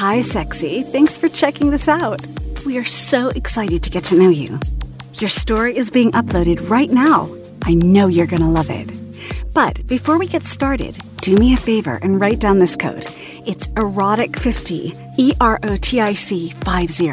Hi, sexy. Thanks for checking this out. We are so excited to get to know you. Your story is being uploaded right now. I know you're going to love it. But before we get started, do me a favor and write down this code. It's erotic50, E R O T I C 50.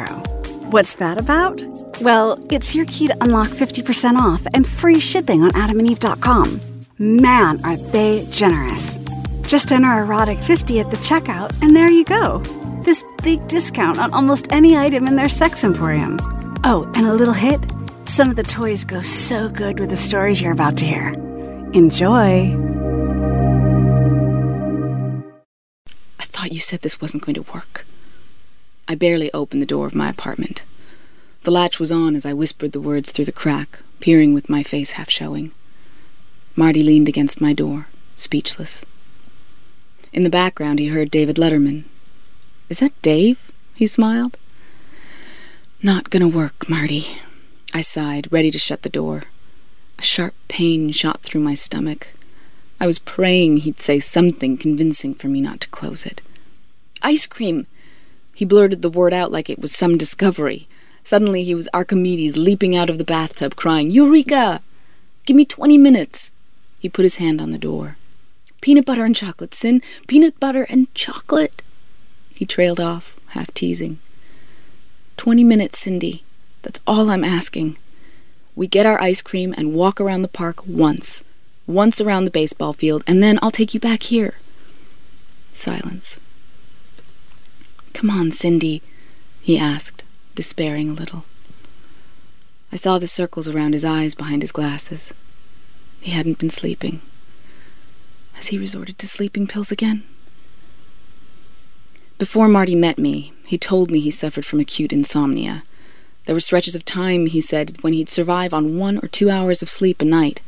What's that about? Well, it's your key to unlock 50% off and free shipping on adamandeve.com. Man, are they generous. Just enter erotic50 at the checkout, and there you go. This big discount on almost any item in their sex emporium. Oh, and a little hit some of the toys go so good with the stories you're about to hear. Enjoy! I thought you said this wasn't going to work. I barely opened the door of my apartment. The latch was on as I whispered the words through the crack, peering with my face half showing. Marty leaned against my door, speechless. In the background, he heard David Letterman. Is that Dave? He smiled. Not gonna work, Marty. I sighed, ready to shut the door. A sharp pain shot through my stomach. I was praying he'd say something convincing for me not to close it. Ice cream! He blurted the word out like it was some discovery. Suddenly he was Archimedes leaping out of the bathtub, crying, Eureka! Give me twenty minutes! He put his hand on the door. Peanut butter and chocolate, Sin. Peanut butter and chocolate. He trailed off, half teasing. Twenty minutes, Cindy. That's all I'm asking. We get our ice cream and walk around the park once. Once around the baseball field, and then I'll take you back here. Silence. Come on, Cindy, he asked, despairing a little. I saw the circles around his eyes behind his glasses. He hadn't been sleeping. Has he resorted to sleeping pills again? Before Marty met me, he told me he suffered from acute insomnia. There were stretches of time, he said, when he'd survive on one or two hours of sleep a night.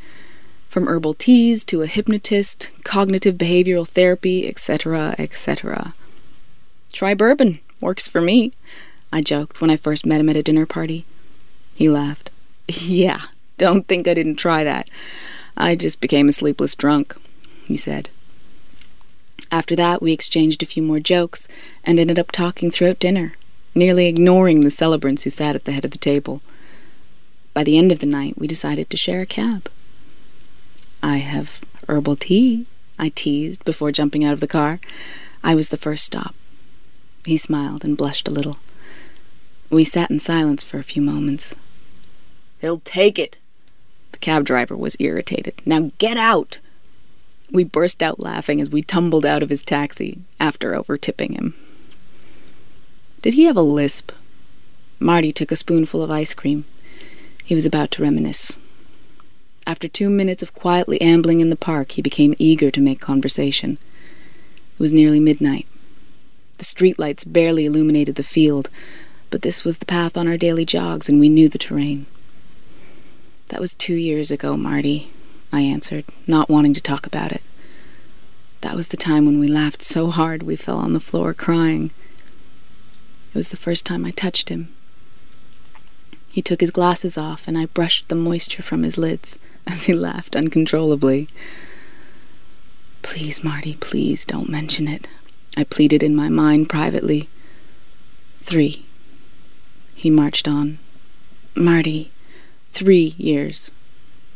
From herbal teas to a hypnotist, cognitive behavioral therapy, etc., etc. Try bourbon. Works for me, I joked when I first met him at a dinner party. He laughed. Yeah, don't think I didn't try that. I just became a sleepless drunk, he said. After that, we exchanged a few more jokes and ended up talking throughout dinner nearly ignoring the celebrants who sat at the head of the table. By the end of the night, we decided to share a cab. I have herbal tea, I teased before jumping out of the car. I was the first stop. He smiled and blushed a little. We sat in silence for a few moments. He'll take it. The cab driver was irritated. Now get out! We burst out laughing as we tumbled out of his taxi after over-tipping him. Did he have a lisp? Marty took a spoonful of ice cream. He was about to reminisce. After two minutes of quietly ambling in the park, he became eager to make conversation. It was nearly midnight. The streetlights barely illuminated the field, but this was the path on our daily jogs, and we knew the terrain. That was two years ago, Marty, I answered, not wanting to talk about it. That was the time when we laughed so hard we fell on the floor crying. It was the first time I touched him. He took his glasses off, and I brushed the moisture from his lids as he laughed uncontrollably. Please, Marty, please don't mention it. I pleaded in my mind privately. Three. He marched on. Marty, three years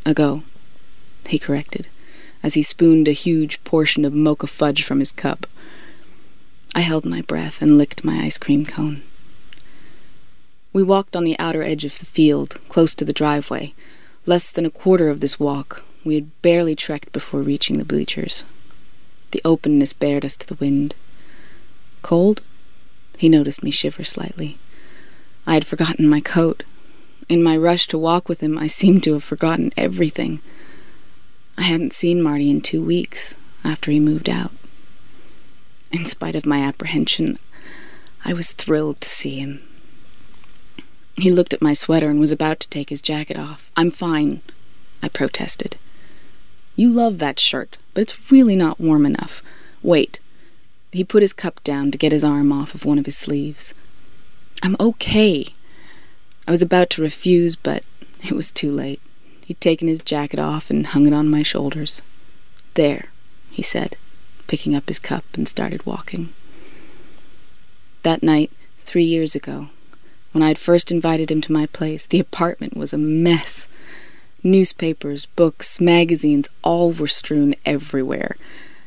ago, he corrected, as he spooned a huge portion of mocha fudge from his cup. I held my breath and licked my ice cream cone. We walked on the outer edge of the field, close to the driveway. Less than a quarter of this walk, we had barely trekked before reaching the bleachers. The openness bared us to the wind. Cold? He noticed me shiver slightly. I had forgotten my coat. In my rush to walk with him, I seemed to have forgotten everything. I hadn't seen Marty in two weeks after he moved out. In spite of my apprehension, I was thrilled to see him. He looked at my sweater and was about to take his jacket off. I'm fine, I protested. You love that shirt, but it's really not warm enough. Wait. He put his cup down to get his arm off of one of his sleeves. I'm okay. I was about to refuse, but it was too late. He'd taken his jacket off and hung it on my shoulders. There, he said picking up his cup and started walking. That night, three years ago, when I had first invited him to my place, the apartment was a mess. Newspapers, books, magazines, all were strewn everywhere,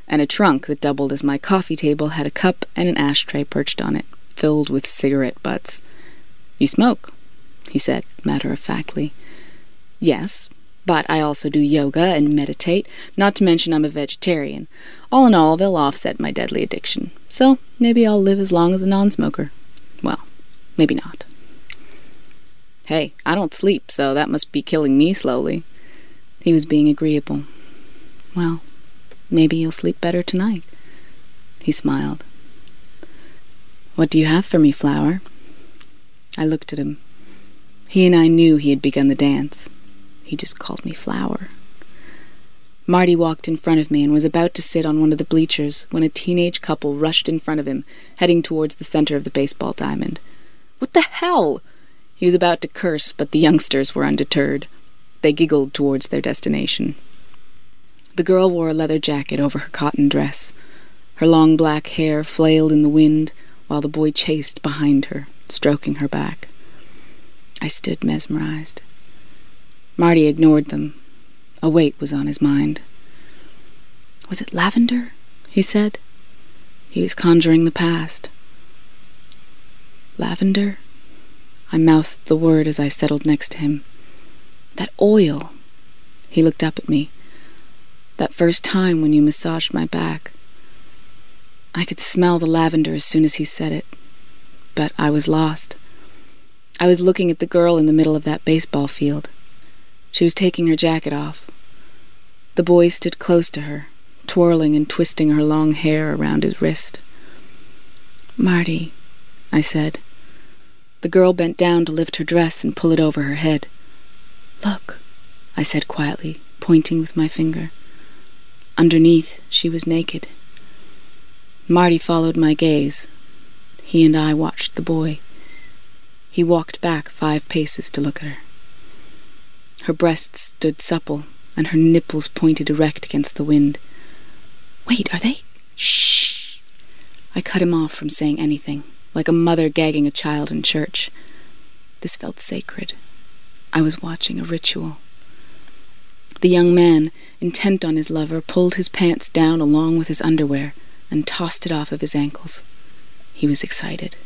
and a trunk that doubled as my coffee table had a cup and an ashtray perched on it, filled with cigarette butts. You smoke, he said, matter of factly. Yes, but I also do yoga and meditate, not to mention I'm a vegetarian. All in all, they'll offset my deadly addiction. So maybe I'll live as long as a non smoker. Well, maybe not. Hey, I don't sleep, so that must be killing me slowly. He was being agreeable. Well, maybe you'll sleep better tonight. He smiled. What do you have for me, Flower? I looked at him. He and I knew he had begun the dance. He just called me Flower. Marty walked in front of me and was about to sit on one of the bleachers when a teenage couple rushed in front of him, heading towards the center of the baseball diamond. What the hell? He was about to curse, but the youngsters were undeterred. They giggled towards their destination. The girl wore a leather jacket over her cotton dress. Her long black hair flailed in the wind, while the boy chased behind her, stroking her back. I stood mesmerized. Marty ignored them. A weight was on his mind. Was it lavender? he said. He was conjuring the past. Lavender? I mouthed the word as I settled next to him. That oil. He looked up at me. That first time when you massaged my back. I could smell the lavender as soon as he said it. But I was lost. I was looking at the girl in the middle of that baseball field. She was taking her jacket off. The boy stood close to her, twirling and twisting her long hair around his wrist. Marty, I said. The girl bent down to lift her dress and pull it over her head. Look, I said quietly, pointing with my finger. Underneath, she was naked. Marty followed my gaze. He and I watched the boy. He walked back five paces to look at her. Her breasts stood supple, and her nipples pointed erect against the wind. Wait, are they? Shh! I cut him off from saying anything like a mother gagging a child in church. This felt sacred. I was watching a ritual. The young man, intent on his lover, pulled his pants down along with his underwear and tossed it off of his ankles. He was excited.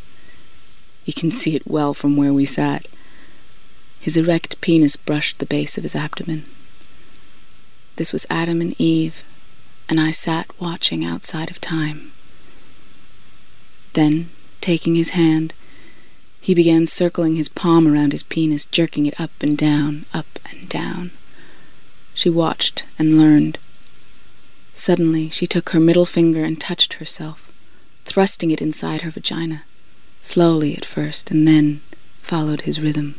You can see it well from where we sat. His erect penis brushed the base of his abdomen. This was Adam and Eve, and I sat watching outside of time. Then taking his hand. He began circling his palm around his penis, jerking it up and down, up and down. She watched and learned. Suddenly, she took her middle finger and touched herself, thrusting it inside her vagina, slowly at first, and then followed his rhythm.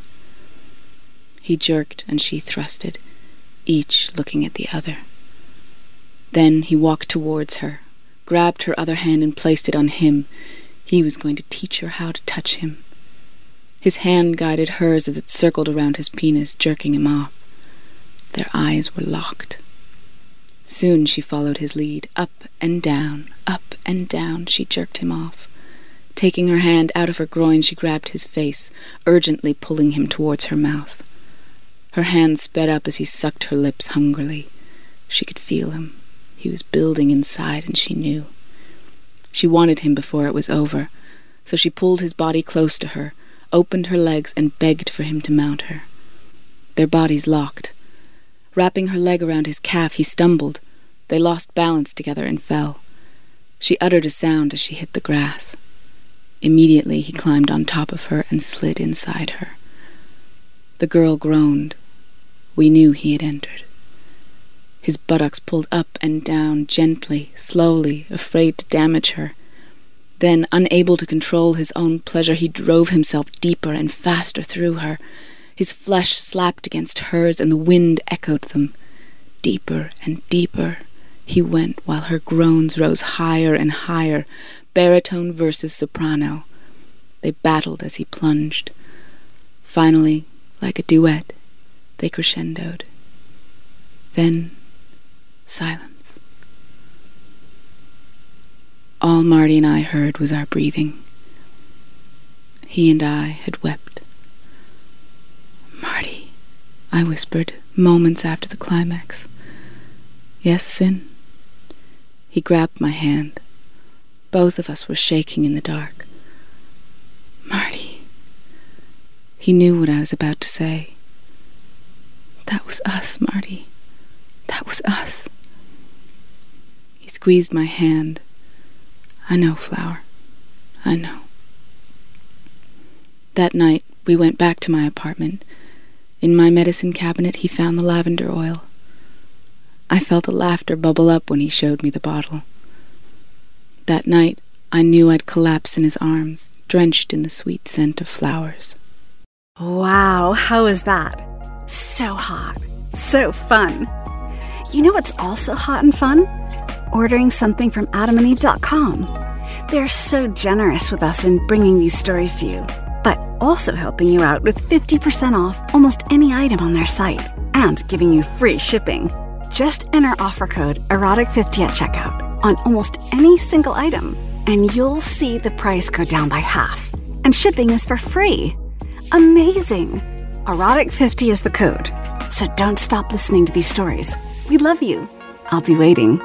He jerked and she thrusted, each looking at the other. Then he walked towards her, grabbed her other hand and placed it on him, he was going to teach her how to touch him. His hand guided hers as it circled around his penis, jerking him off. Their eyes were locked. Soon she followed his lead. Up and down, up and down, she jerked him off. Taking her hand out of her groin, she grabbed his face, urgently pulling him towards her mouth. Her hand sped up as he sucked her lips hungrily. She could feel him. He was building inside, and she knew. She wanted him before it was over, so she pulled his body close to her, opened her legs, and begged for him to mount her. Their bodies locked. Wrapping her leg around his calf, he stumbled. They lost balance together and fell. She uttered a sound as she hit the grass. Immediately he climbed on top of her and slid inside her. The girl groaned. We knew he had entered. His buttocks pulled up and down, gently, slowly, afraid to damage her. Then, unable to control his own pleasure, he drove himself deeper and faster through her. His flesh slapped against hers, and the wind echoed them. Deeper and deeper he went, while her groans rose higher and higher, baritone versus soprano. They battled as he plunged. Finally, like a duet, they crescendoed. Then Silence. All Marty and I heard was our breathing. he and I had wept. Marty, I whispered moments after the climax. Yes, Sin? He grabbed my hand. Both of us were shaking in the dark. Marty. He knew what I was about to say. That was us, Marty. That was us. He squeezed my hand. I know, Flower. I know. That night, we went back to my apartment. In my medicine cabinet, he found the lavender oil. I felt a laughter bubble up when he showed me the bottle. That night, I knew I'd collapse in his arms, drenched in the sweet scent of flowers. Wow, how is that? So hot. So fun. You know what's also hot and fun? Ordering something from adamandeve.com. They're so generous with us in bringing these stories to you, but also helping you out with 50% off almost any item on their site and giving you free shipping. Just enter offer code erotic50 at checkout on almost any single item, and you'll see the price go down by half. And shipping is for free. Amazing! Erotic50 is the code. So don't stop listening to these stories. We love you. I'll be waiting.